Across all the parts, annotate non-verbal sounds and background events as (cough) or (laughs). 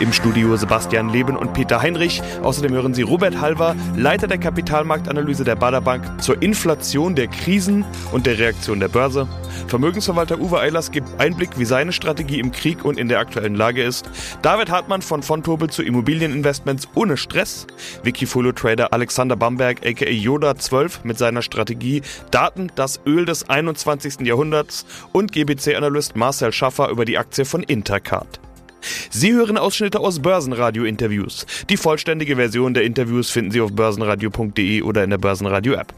Im Studio Sebastian Leben und Peter Heinrich. Außerdem hören Sie Robert Halver, Leiter der Kapitalmarktanalyse der Bader Bank zur Inflation der Krisen und der Reaktion der Börse. Vermögensverwalter Uwe Eilers gibt Einblick, wie seine Strategie im Krieg und in der aktuellen Lage ist. David Hartmann von Fontobel zu Immobilieninvestments ohne Stress. Wikifolio-Trader Alexander Bamberg aka Yoda 12 mit seiner Strategie Daten, das Öl des 21. Jahrhunderts und GBC-Analyst Marcel Schaffer über die Aktie von Intercard. Sie hören Ausschnitte aus Börsenradio-Interviews. Die vollständige Version der Interviews finden Sie auf börsenradio.de oder in der Börsenradio-App.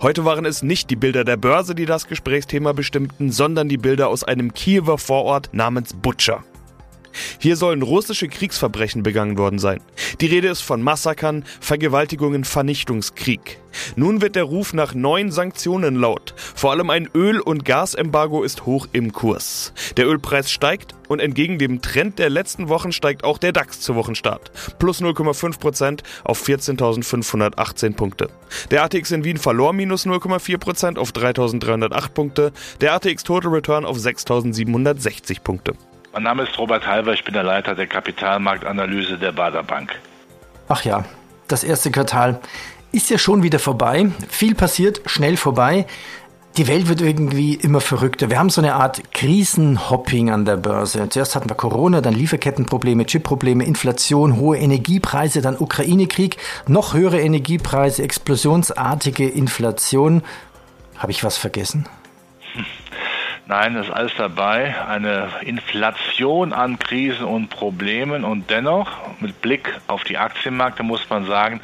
Heute waren es nicht die Bilder der Börse, die das Gesprächsthema bestimmten, sondern die Bilder aus einem Kiewer Vorort namens Butcher. Hier sollen russische Kriegsverbrechen begangen worden sein. Die Rede ist von Massakern, Vergewaltigungen, Vernichtungskrieg. Nun wird der Ruf nach neuen Sanktionen laut. Vor allem ein Öl- und Gasembargo ist hoch im Kurs. Der Ölpreis steigt und entgegen dem Trend der letzten Wochen steigt auch der DAX zu Wochenstart. Plus 0,5% auf 14.518 Punkte. Der ATX in Wien verlor minus 0,4% auf 3.308 Punkte. Der ATX Total Return auf 6.760 Punkte. Mein Name ist Robert Halver, ich bin der Leiter der Kapitalmarktanalyse der Bader Bank. Ach ja, das erste Quartal ist ja schon wieder vorbei. Viel passiert, schnell vorbei. Die Welt wird irgendwie immer verrückter. Wir haben so eine Art Krisenhopping an der Börse. Zuerst hatten wir Corona, dann Lieferkettenprobleme, Chipprobleme, Inflation, hohe Energiepreise, dann Ukraine-Krieg, noch höhere Energiepreise, explosionsartige Inflation. Habe ich was vergessen? (laughs) Nein, ist alles dabei. Eine Inflation an Krisen und Problemen und dennoch mit Blick auf die Aktienmärkte muss man sagen,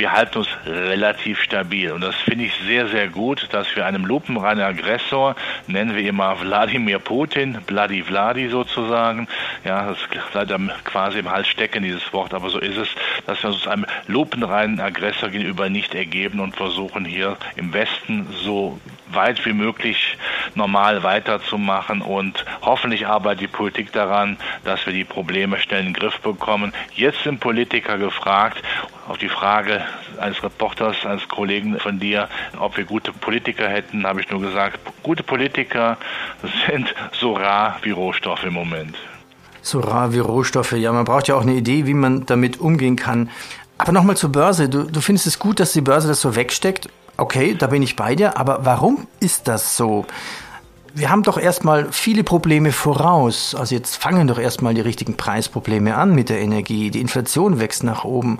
wir halten uns relativ stabil. Und das finde ich sehr, sehr gut, dass wir einem lupenreinen Aggressor, nennen wir immer Wladimir Putin, Bloody Vladi sozusagen, ja, das bleibt einem quasi im Hals stecken, dieses Wort, aber so ist es, dass wir uns einem lupenreinen Aggressor gegenüber nicht ergeben und versuchen hier im Westen so weit wie möglich normal weiterzumachen und hoffentlich arbeitet die Politik daran, dass wir die Probleme schnell in den Griff bekommen. Jetzt sind Politiker gefragt, auf die Frage eines Reporters, eines Kollegen von dir, ob wir gute Politiker hätten, habe ich nur gesagt, gute Politiker sind so rar wie Rohstoffe im Moment. So rar wie Rohstoffe, ja, man braucht ja auch eine Idee, wie man damit umgehen kann. Aber nochmal zur Börse. Du, du findest es gut, dass die Börse das so wegsteckt. Okay, da bin ich bei dir. Aber warum ist das so? Wir haben doch erstmal viele Probleme voraus. Also jetzt fangen doch erstmal die richtigen Preisprobleme an mit der Energie. Die Inflation wächst nach oben.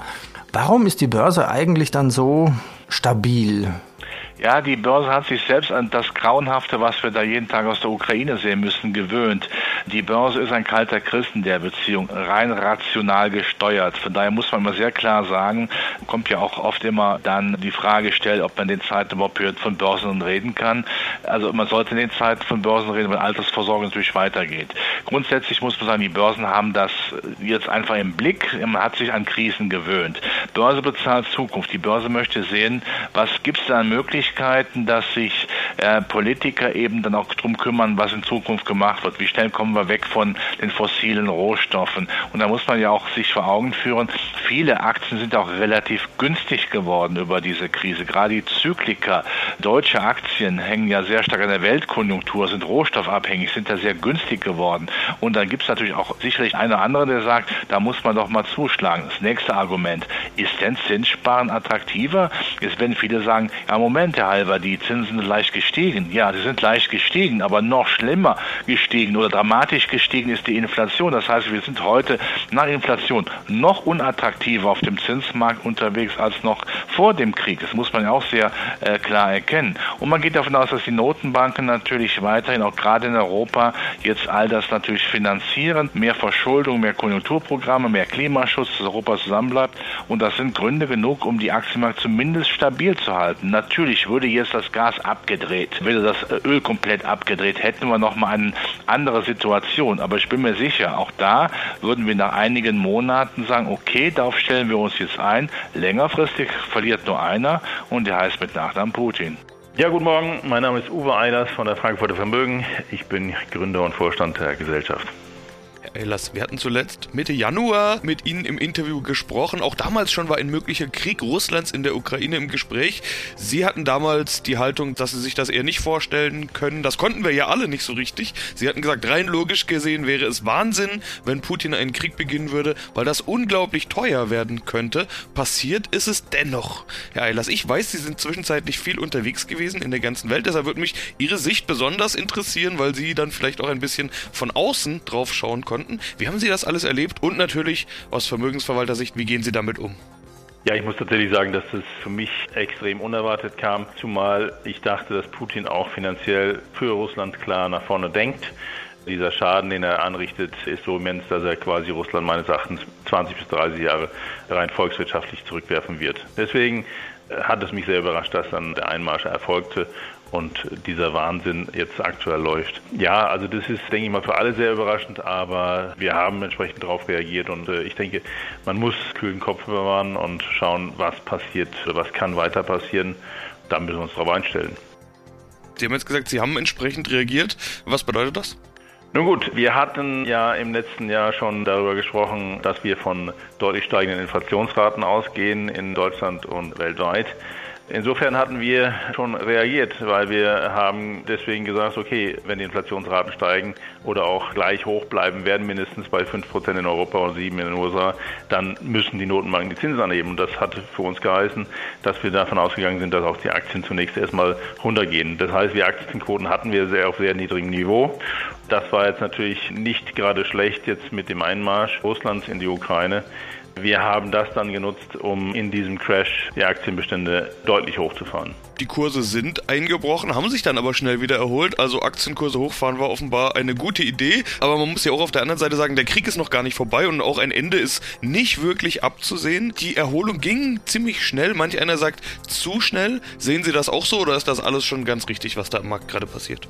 Warum ist die Börse eigentlich dann so stabil? Ja, die Börse hat sich selbst an das Grauenhafte, was wir da jeden Tag aus der Ukraine sehen müssen, gewöhnt. Die Börse ist ein kalter Christen der Beziehung, rein rational gesteuert. Von daher muss man mal sehr klar sagen, kommt ja auch oft immer dann die Frage gestellt, ob man den Zeiten überhaupt von Börsen reden kann. Also man sollte in den Zeiten von Börsen reden, wenn Altersvorsorge natürlich weitergeht. Grundsätzlich muss man sagen, die Börsen haben das jetzt einfach im Blick. Man hat sich an Krisen gewöhnt. Börse bezahlt Zukunft. Die Börse möchte sehen, was gibt es da an Möglichkeiten, Möglichkeiten, dass sich äh, Politiker eben dann auch darum kümmern, was in Zukunft gemacht wird. Wie schnell kommen wir weg von den fossilen Rohstoffen? Und da muss man ja auch sich vor Augen führen, viele Aktien sind auch relativ günstig geworden über diese Krise. Gerade die Zykliker, deutsche Aktien hängen ja sehr stark an der Weltkonjunktur, sind rohstoffabhängig, sind da sehr günstig geworden. Und dann gibt es natürlich auch sicherlich einer oder andere, der sagt, da muss man doch mal zuschlagen. Das nächste Argument, ist denn Zinssparen attraktiver? Jetzt werden viele sagen, ja Moment, Herr Halber, die Zinsen sind leicht gestiegen. Ja, sie sind leicht gestiegen, aber noch schlimmer gestiegen oder dramatisch gestiegen ist die Inflation. Das heißt, wir sind heute nach Inflation noch unattraktiver auf dem Zinsmarkt unterwegs als noch vor dem Krieg. Das muss man ja auch sehr äh, klar erkennen. Und man geht davon aus, dass die Notenbanken natürlich weiterhin, auch gerade in Europa, jetzt all das natürlich finanzieren. Mehr Verschuldung, mehr Konjunkturprogramme, mehr Klimaschutz, dass Europa zusammenbleibt. Und das sind Gründe genug, um die Aktienmarkt zumindest stabil zu halten. Natürlich würde jetzt das Gas abgedreht, würde das Öl komplett abgedreht, hätten wir nochmal eine andere Situation. Aber ich bin mir sicher, auch da würden wir nach einigen Monaten sagen, okay, darauf stellen wir uns jetzt ein. Längerfristig verliert nur einer und der heißt mit Nachnamen Putin. Ja, guten Morgen. Mein Name ist Uwe Eilers von der Frankfurter Vermögen. Ich bin Gründer und Vorstand der Gesellschaft. Herr Ehlers, wir hatten zuletzt Mitte Januar mit Ihnen im Interview gesprochen. Auch damals schon war ein möglicher Krieg Russlands in der Ukraine im Gespräch. Sie hatten damals die Haltung, dass Sie sich das eher nicht vorstellen können. Das konnten wir ja alle nicht so richtig. Sie hatten gesagt, rein logisch gesehen wäre es Wahnsinn, wenn Putin einen Krieg beginnen würde, weil das unglaublich teuer werden könnte. Passiert ist es dennoch. Herr Eilers, ich weiß, Sie sind zwischenzeitlich viel unterwegs gewesen in der ganzen Welt. Deshalb würde mich Ihre Sicht besonders interessieren, weil Sie dann vielleicht auch ein bisschen von außen drauf schauen konnten. Wie haben Sie das alles erlebt? Und natürlich aus Vermögensverwalter-Sicht, wie gehen Sie damit um? Ja, ich muss tatsächlich sagen, dass es für mich extrem unerwartet kam, zumal ich dachte, dass Putin auch finanziell für Russland klar nach vorne denkt. Dieser Schaden, den er anrichtet, ist so immens, dass er quasi Russland meines Erachtens 20 bis 30 Jahre rein volkswirtschaftlich zurückwerfen wird. Deswegen hat es mich sehr überrascht, dass dann der Einmarsch erfolgte und dieser Wahnsinn jetzt aktuell läuft. Ja, also das ist, denke ich mal, für alle sehr überraschend, aber wir haben entsprechend darauf reagiert und äh, ich denke, man muss kühlen Kopf bewahren und schauen, was passiert, was kann weiter passieren. Da müssen wir uns darauf einstellen. Sie haben jetzt gesagt, Sie haben entsprechend reagiert. Was bedeutet das? Nun gut, wir hatten ja im letzten Jahr schon darüber gesprochen, dass wir von deutlich steigenden Inflationsraten ausgehen in Deutschland und weltweit. Insofern hatten wir schon reagiert, weil wir haben deswegen gesagt, okay, wenn die Inflationsraten steigen oder auch gleich hoch bleiben werden, mindestens bei 5% in Europa und 7 in den USA, dann müssen die Notenbanken die Zinsen anheben. Und das hat für uns geheißen, dass wir davon ausgegangen sind, dass auch die Aktien zunächst erstmal runtergehen. Das heißt, die Aktienquoten hatten wir sehr auf sehr niedrigem Niveau. Das war jetzt natürlich nicht gerade schlecht jetzt mit dem Einmarsch Russlands in die Ukraine. Wir haben das dann genutzt, um in diesem Crash die Aktienbestände deutlich hochzufahren. Die Kurse sind eingebrochen, haben sich dann aber schnell wieder erholt. Also Aktienkurse hochfahren war offenbar eine gute Idee. Aber man muss ja auch auf der anderen Seite sagen, der Krieg ist noch gar nicht vorbei und auch ein Ende ist nicht wirklich abzusehen. Die Erholung ging ziemlich schnell. Manch einer sagt zu schnell. Sehen Sie das auch so oder ist das alles schon ganz richtig, was da im Markt gerade passiert?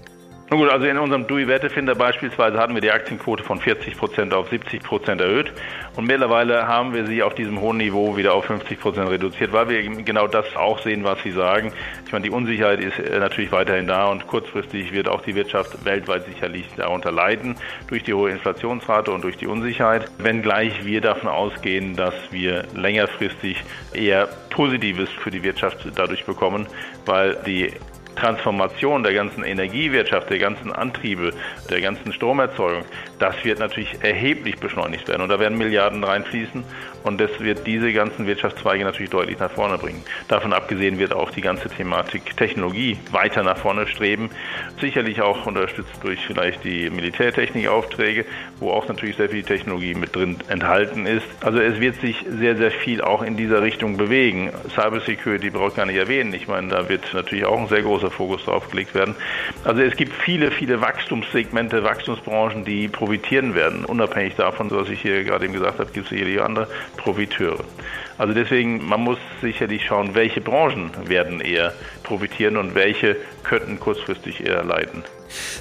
Na gut, also in unserem DUI-Wertefinder beispielsweise hatten wir die Aktienquote von 40 Prozent auf 70 Prozent erhöht und mittlerweile haben wir sie auf diesem hohen Niveau wieder auf 50 Prozent reduziert, weil wir genau das auch sehen, was Sie sagen. Ich meine, die Unsicherheit ist äh, natürlich weiterhin da und kurzfristig wird auch die Wirtschaft weltweit sicherlich darunter leiden durch die hohe Inflationsrate und durch die Unsicherheit, wenngleich wir davon ausgehen, dass wir längerfristig eher Positives für die Wirtschaft dadurch bekommen, weil die Transformation der ganzen Energiewirtschaft, der ganzen Antriebe, der ganzen Stromerzeugung, das wird natürlich erheblich beschleunigt werden. Und da werden Milliarden reinfließen und das wird diese ganzen Wirtschaftszweige natürlich deutlich nach vorne bringen. Davon abgesehen wird auch die ganze Thematik Technologie weiter nach vorne streben. Sicherlich auch unterstützt durch vielleicht die Militärtechnikaufträge, wo auch natürlich sehr viel Technologie mit drin enthalten ist. Also es wird sich sehr, sehr viel auch in dieser Richtung bewegen. Cybersecurity braucht gar nicht erwähnen. Ich meine, da wird natürlich auch ein sehr großer Fokus drauf gelegt werden. Also es gibt viele, viele Wachstumssegmente, Wachstumsbranchen, die profitieren werden. Unabhängig davon, was ich hier gerade eben gesagt habe, gibt es sicherlich andere Profiteure. Also deswegen, man muss sicherlich schauen, welche Branchen werden eher profitieren und welche könnten kurzfristig eher leiden.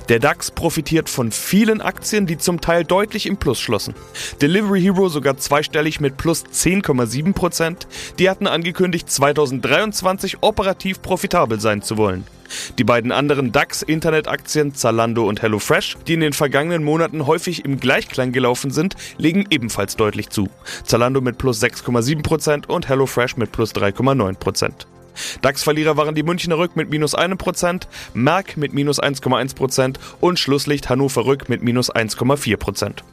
Der DAX profitiert von vielen Aktien, die zum Teil deutlich im Plus schlossen. Delivery Hero sogar zweistellig mit plus 10,7 Prozent. Die hatten angekündigt, 2023 operativ profitabel sein zu wollen. Die beiden anderen DAX-Internetaktien Zalando und HelloFresh, die in den vergangenen Monaten häufig im Gleichklang gelaufen sind, legen ebenfalls deutlich zu. Zalando mit plus 6,7% und HelloFresh mit plus 3,9%. DAX-Verlierer waren die Münchner Rück mit minus 1%, Merck mit minus 1,1% und Schlusslicht Hannover Rück mit minus 1,4%.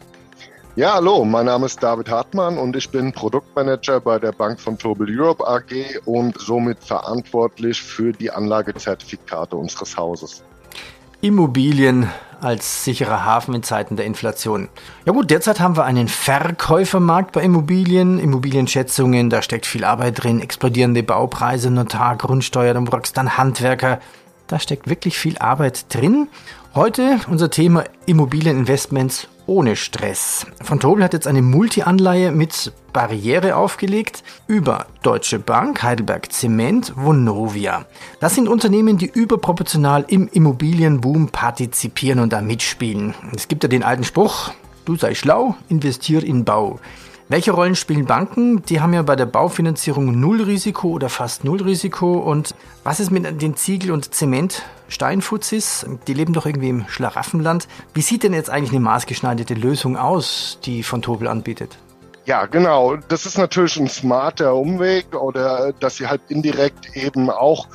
Ja, hallo, mein Name ist David Hartmann und ich bin Produktmanager bei der Bank von Tobel Europe AG und somit verantwortlich für die Anlagezertifikate unseres Hauses. Immobilien als sicherer Hafen in Zeiten der Inflation. Ja gut, derzeit haben wir einen Verkäufermarkt bei Immobilien, Immobilienschätzungen, da steckt viel Arbeit drin, explodierende Baupreise, Notar, Grundsteuer, dann brauchst dann Handwerker. Da steckt wirklich viel Arbeit drin. Heute unser Thema Immobilieninvestments ohne Stress. Von Tobel hat jetzt eine Multi-Anleihe mit Barriere aufgelegt über Deutsche Bank, Heidelberg Zement, Vonovia. Das sind Unternehmen, die überproportional im Immobilienboom partizipieren und da mitspielen. Es gibt ja den alten Spruch, du sei schlau, investier in Bau. Welche Rollen spielen Banken? Die haben ja bei der Baufinanzierung null Risiko oder fast null Risiko. Und was ist mit den Ziegel- und Zement-Steinfuzis? Die leben doch irgendwie im Schlaraffenland. Wie sieht denn jetzt eigentlich eine maßgeschneiderte Lösung aus, die von Tobel anbietet? Ja, genau. Das ist natürlich ein smarter Umweg oder dass sie halt indirekt eben auch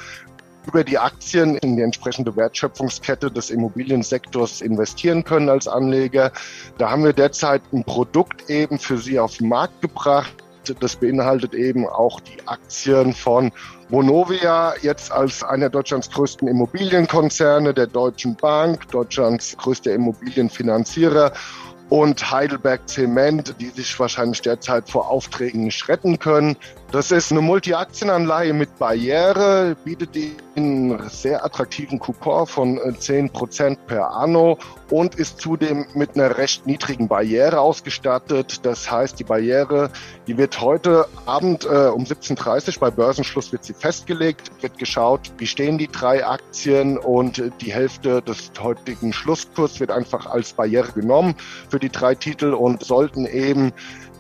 über die Aktien in die entsprechende Wertschöpfungskette des Immobiliensektors investieren können als Anleger. Da haben wir derzeit ein Produkt eben für Sie auf den Markt gebracht. Das beinhaltet eben auch die Aktien von Vonovia, jetzt als einer Deutschlands größten Immobilienkonzerne, der Deutschen Bank, Deutschlands größter Immobilienfinanzierer und Heidelberg Zement, die sich wahrscheinlich derzeit vor Aufträgen nicht retten können. Das ist eine Multi-Aktienanleihe mit Barriere, bietet einen sehr attraktiven Coupon von 10% äh, per Anno und ist zudem mit einer recht niedrigen Barriere ausgestattet. Das heißt, die Barriere, die wird heute Abend äh, um 17.30 Uhr bei Börsenschluss wird sie festgelegt, wird geschaut, wie stehen die drei Aktien und die Hälfte des heutigen Schlusskurs wird einfach als Barriere genommen für die drei Titel und sollten eben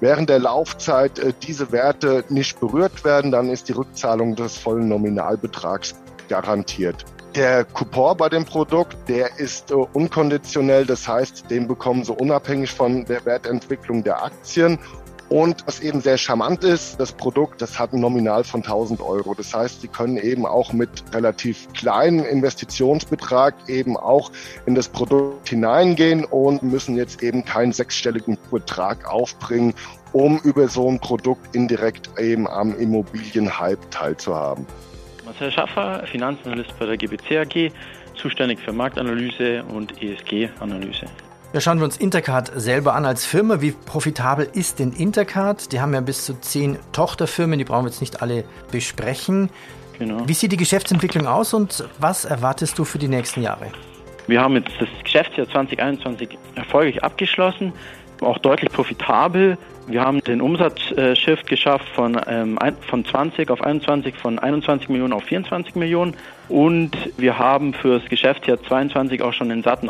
während der Laufzeit äh, diese Werte nicht berührt werden, dann ist die Rückzahlung des vollen Nominalbetrags garantiert. Der Coupon bei dem Produkt, der ist äh, unkonditionell, das heißt, den bekommen Sie unabhängig von der Wertentwicklung der Aktien und was eben sehr charmant ist, das Produkt, das hat ein Nominal von 1000 Euro. Das heißt, Sie können eben auch mit relativ kleinen Investitionsbetrag eben auch in das Produkt hineingehen und müssen jetzt eben keinen sechsstelligen Betrag aufbringen, um über so ein Produkt indirekt eben am Immobilienhype teilzuhaben. Marcel Schaffer, Finanzanalyst bei der GBC AG, zuständig für Marktanalyse und ESG-Analyse. Ja, schauen wir uns Intercard selber an als Firma. Wie profitabel ist denn Intercard? Die haben ja bis zu zehn Tochterfirmen, die brauchen wir jetzt nicht alle besprechen. Genau. Wie sieht die Geschäftsentwicklung aus und was erwartest du für die nächsten Jahre? Wir haben jetzt das Geschäftsjahr 2021 erfolgreich abgeschlossen, auch deutlich profitabel. Wir haben den Umsatzshift geschafft von, ähm, von 20 auf 21, von 21 Millionen auf 24 Millionen. Und wir haben für das Geschäftsjahr 22 auch schon einen satten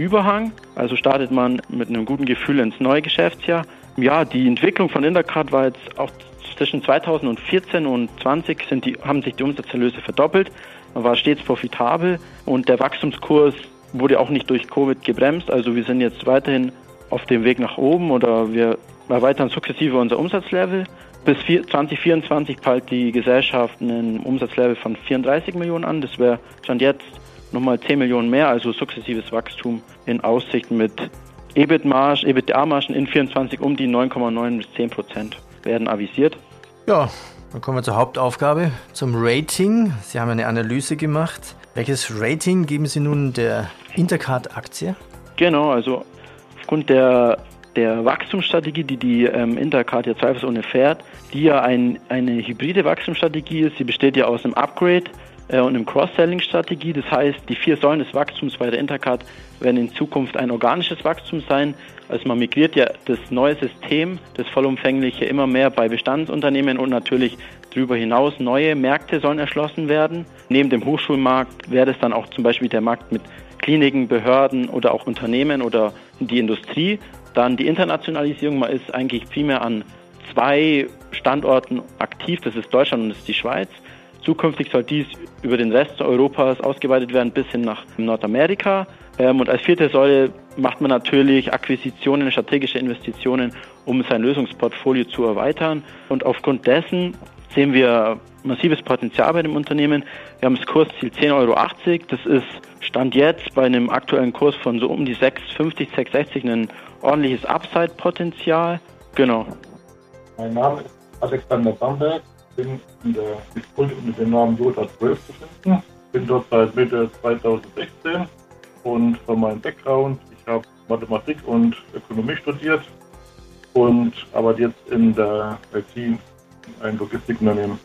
Auftragsüberhang. Also startet man mit einem guten Gefühl ins neue Geschäftsjahr. Ja, die Entwicklung von Intercard war jetzt auch zwischen 2014 und 20 sind die, haben sich die Umsatzerlöse verdoppelt. Man war stets profitabel und der Wachstumskurs wurde auch nicht durch Covid gebremst. Also wir sind jetzt weiterhin auf dem Weg nach oben oder wir erweitern sukzessive unser Umsatzlevel. Bis 2024 peilt die Gesellschaft einen Umsatzlevel von 34 Millionen an. Das wäre Stand jetzt nochmal 10 Millionen mehr, also sukzessives Wachstum in Aussicht mit EBIT-Margen, EBITDA-Margen in 24 um die 9,9 bis 10 Prozent werden avisiert. Ja, dann kommen wir zur Hauptaufgabe, zum Rating. Sie haben eine Analyse gemacht. Welches Rating geben Sie nun der Intercard-Aktie? Genau, also aufgrund der der Wachstumsstrategie, die die ähm, Intercard ja zweifelsohne fährt, die ja ein, eine hybride Wachstumsstrategie ist. Sie besteht ja aus einem Upgrade und einem Cross-Selling-Strategie. Das heißt, die vier Säulen des Wachstums bei der Intercard werden in Zukunft ein organisches Wachstum sein. Also man migriert ja das neue System, das vollumfängliche, immer mehr bei Bestandsunternehmen und natürlich darüber hinaus neue Märkte sollen erschlossen werden. Neben dem Hochschulmarkt wäre es dann auch zum Beispiel der Markt mit Kliniken, Behörden oder auch Unternehmen oder die Industrie. Dann die Internationalisierung, man ist eigentlich primär an zwei Standorten aktiv, das ist Deutschland und das ist die Schweiz. Zukünftig soll dies über den Rest Europas ausgeweitet werden bis hin nach Nordamerika. Ähm, und als vierte Säule macht man natürlich Akquisitionen, strategische Investitionen, um sein Lösungsportfolio zu erweitern. Und aufgrund dessen sehen wir massives Potenzial bei dem Unternehmen. Wir haben das Kursziel 10,80 Euro. Das ist Stand jetzt bei einem aktuellen Kurs von so um die 6,50, 6,60 ein ordentliches Upside-Potenzial. Genau. Mein Name ist Alexander Bamberg, bin in der Diskult mit dem Namen Jota 12 zu finden. Bin dort seit Mitte 2016 und von meinem Background, ich habe Mathematik und Ökonomie studiert und arbeite jetzt in der IT ein Logistikunternehmen.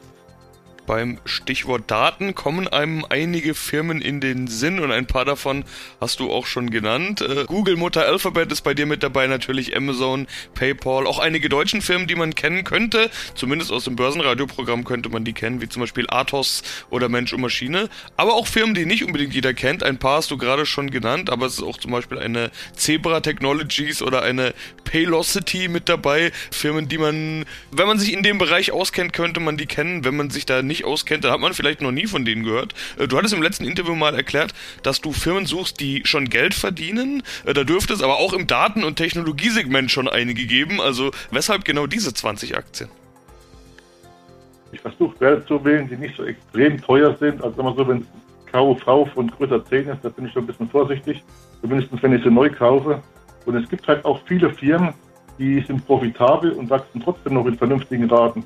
Beim Stichwort Daten kommen einem einige Firmen in den Sinn und ein paar davon hast du auch schon genannt. Äh, Google, Mutter Alphabet ist bei dir mit dabei, natürlich Amazon, PayPal, auch einige deutschen Firmen, die man kennen könnte. Zumindest aus dem Börsenradioprogramm könnte man die kennen, wie zum Beispiel Athos oder Mensch und Maschine. Aber auch Firmen, die nicht unbedingt jeder kennt. Ein paar hast du gerade schon genannt, aber es ist auch zum Beispiel eine Zebra Technologies oder eine Paylocity mit dabei. Firmen, die man, wenn man sich in dem Bereich auskennt, könnte man die kennen. Wenn man sich da nicht auskennt, dann hat man vielleicht noch nie von denen gehört. Äh, du hattest im letzten Interview mal erklärt, dass du Firmen suchst, die schon Geld verdienen. Äh, da dürfte es aber auch im Daten- und Technologiesegment schon einige geben. Also weshalb genau diese 20 Aktien? Ich versuche Werte zu wählen, die nicht so extrem teuer sind. Also wir so, wenn es KUV von größer 10 ist, da bin ich schon ein bisschen vorsichtig. Zumindest wenn ich sie neu kaufe. Und es gibt halt auch viele Firmen, die sind profitabel und wachsen trotzdem noch in vernünftigen Raten.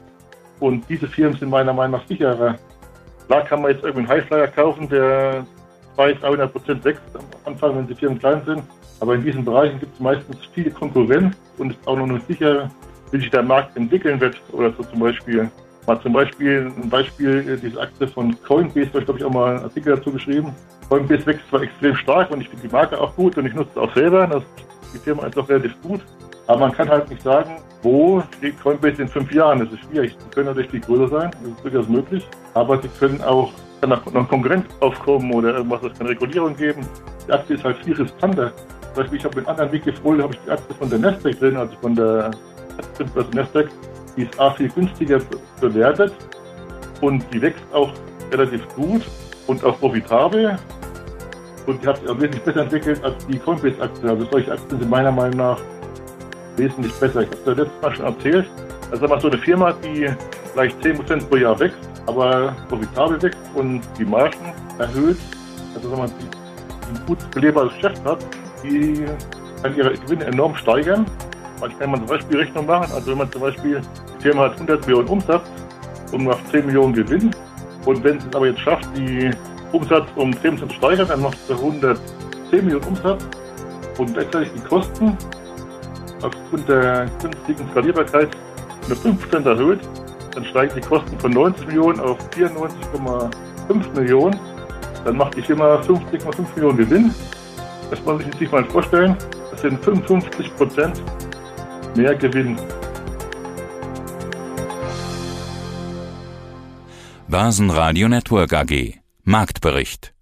Und diese Firmen sind meiner Meinung nach sicherer. Klar kann man jetzt irgendwie einen Highflyer kaufen, der 200, 300 Prozent wächst am Anfang, wenn die Firmen klein sind. Aber in diesen Bereichen gibt es meistens viele Konkurrenz und ist auch noch nicht sicher, wie sich der Markt entwickeln wird. Oder so zum Beispiel, mal zum Beispiel ein Beispiel, äh, diese Aktie von Coinbase, da habe ich auch mal einen Artikel dazu geschrieben. Coinbase wächst zwar extrem stark und ich finde die Marke auch gut und ich nutze es auch selber. Das die Firma ist auch relativ gut. Aber man kann halt nicht sagen, wo steht Coinbase in fünf Jahren. Das ist schwierig. Sie können natürlich viel größer sein, das ist durchaus möglich. Aber sie können auch kann noch Konkurrenz aufkommen oder irgendwas, es kann Regulierung geben. Die Aktie ist halt viel riskanter. Zum Beispiel, ich habe einen anderen Weg gefolgt, habe ich die Aktie von der Nasdaq drin, also von der also Nasdaq. Die ist A viel günstiger bewertet und die wächst auch relativ gut und auch profitabel und die hat sich auch wesentlich besser entwickelt als die Coinbase-Aktie. Also solche Aktien sind meiner Meinung nach wesentlich besser. Ich habe es ja letztes Mal schon erzählt. Also mal so eine Firma, die vielleicht 10% pro Jahr wächst, aber profitabel wächst und die Margen erhöht, also wenn man ein gut belebbares Geschäft hat, die kann ihre Gewinne enorm steigern. Man kann man zum Beispiel Rechnung machen. Also wenn man zum Beispiel, die Firma hat 100 Millionen Umsatz und macht 10 Millionen Gewinn. Und wenn es aber jetzt schafft, die Umsatz um 10 zu steigern, dann macht es 110 Millionen Umsatz und gleichzeitig die Kosten aufgrund der günstigen Skalierbarkeit um 5% erhöht, dann steigen die Kosten von 90 Millionen auf 94,5 Millionen. Dann macht die Firma 50,5 Millionen Gewinn. Das muss man sich mal vorstellen. Das sind 55% mehr Gewinn. Basen Radio Network AG Marktbericht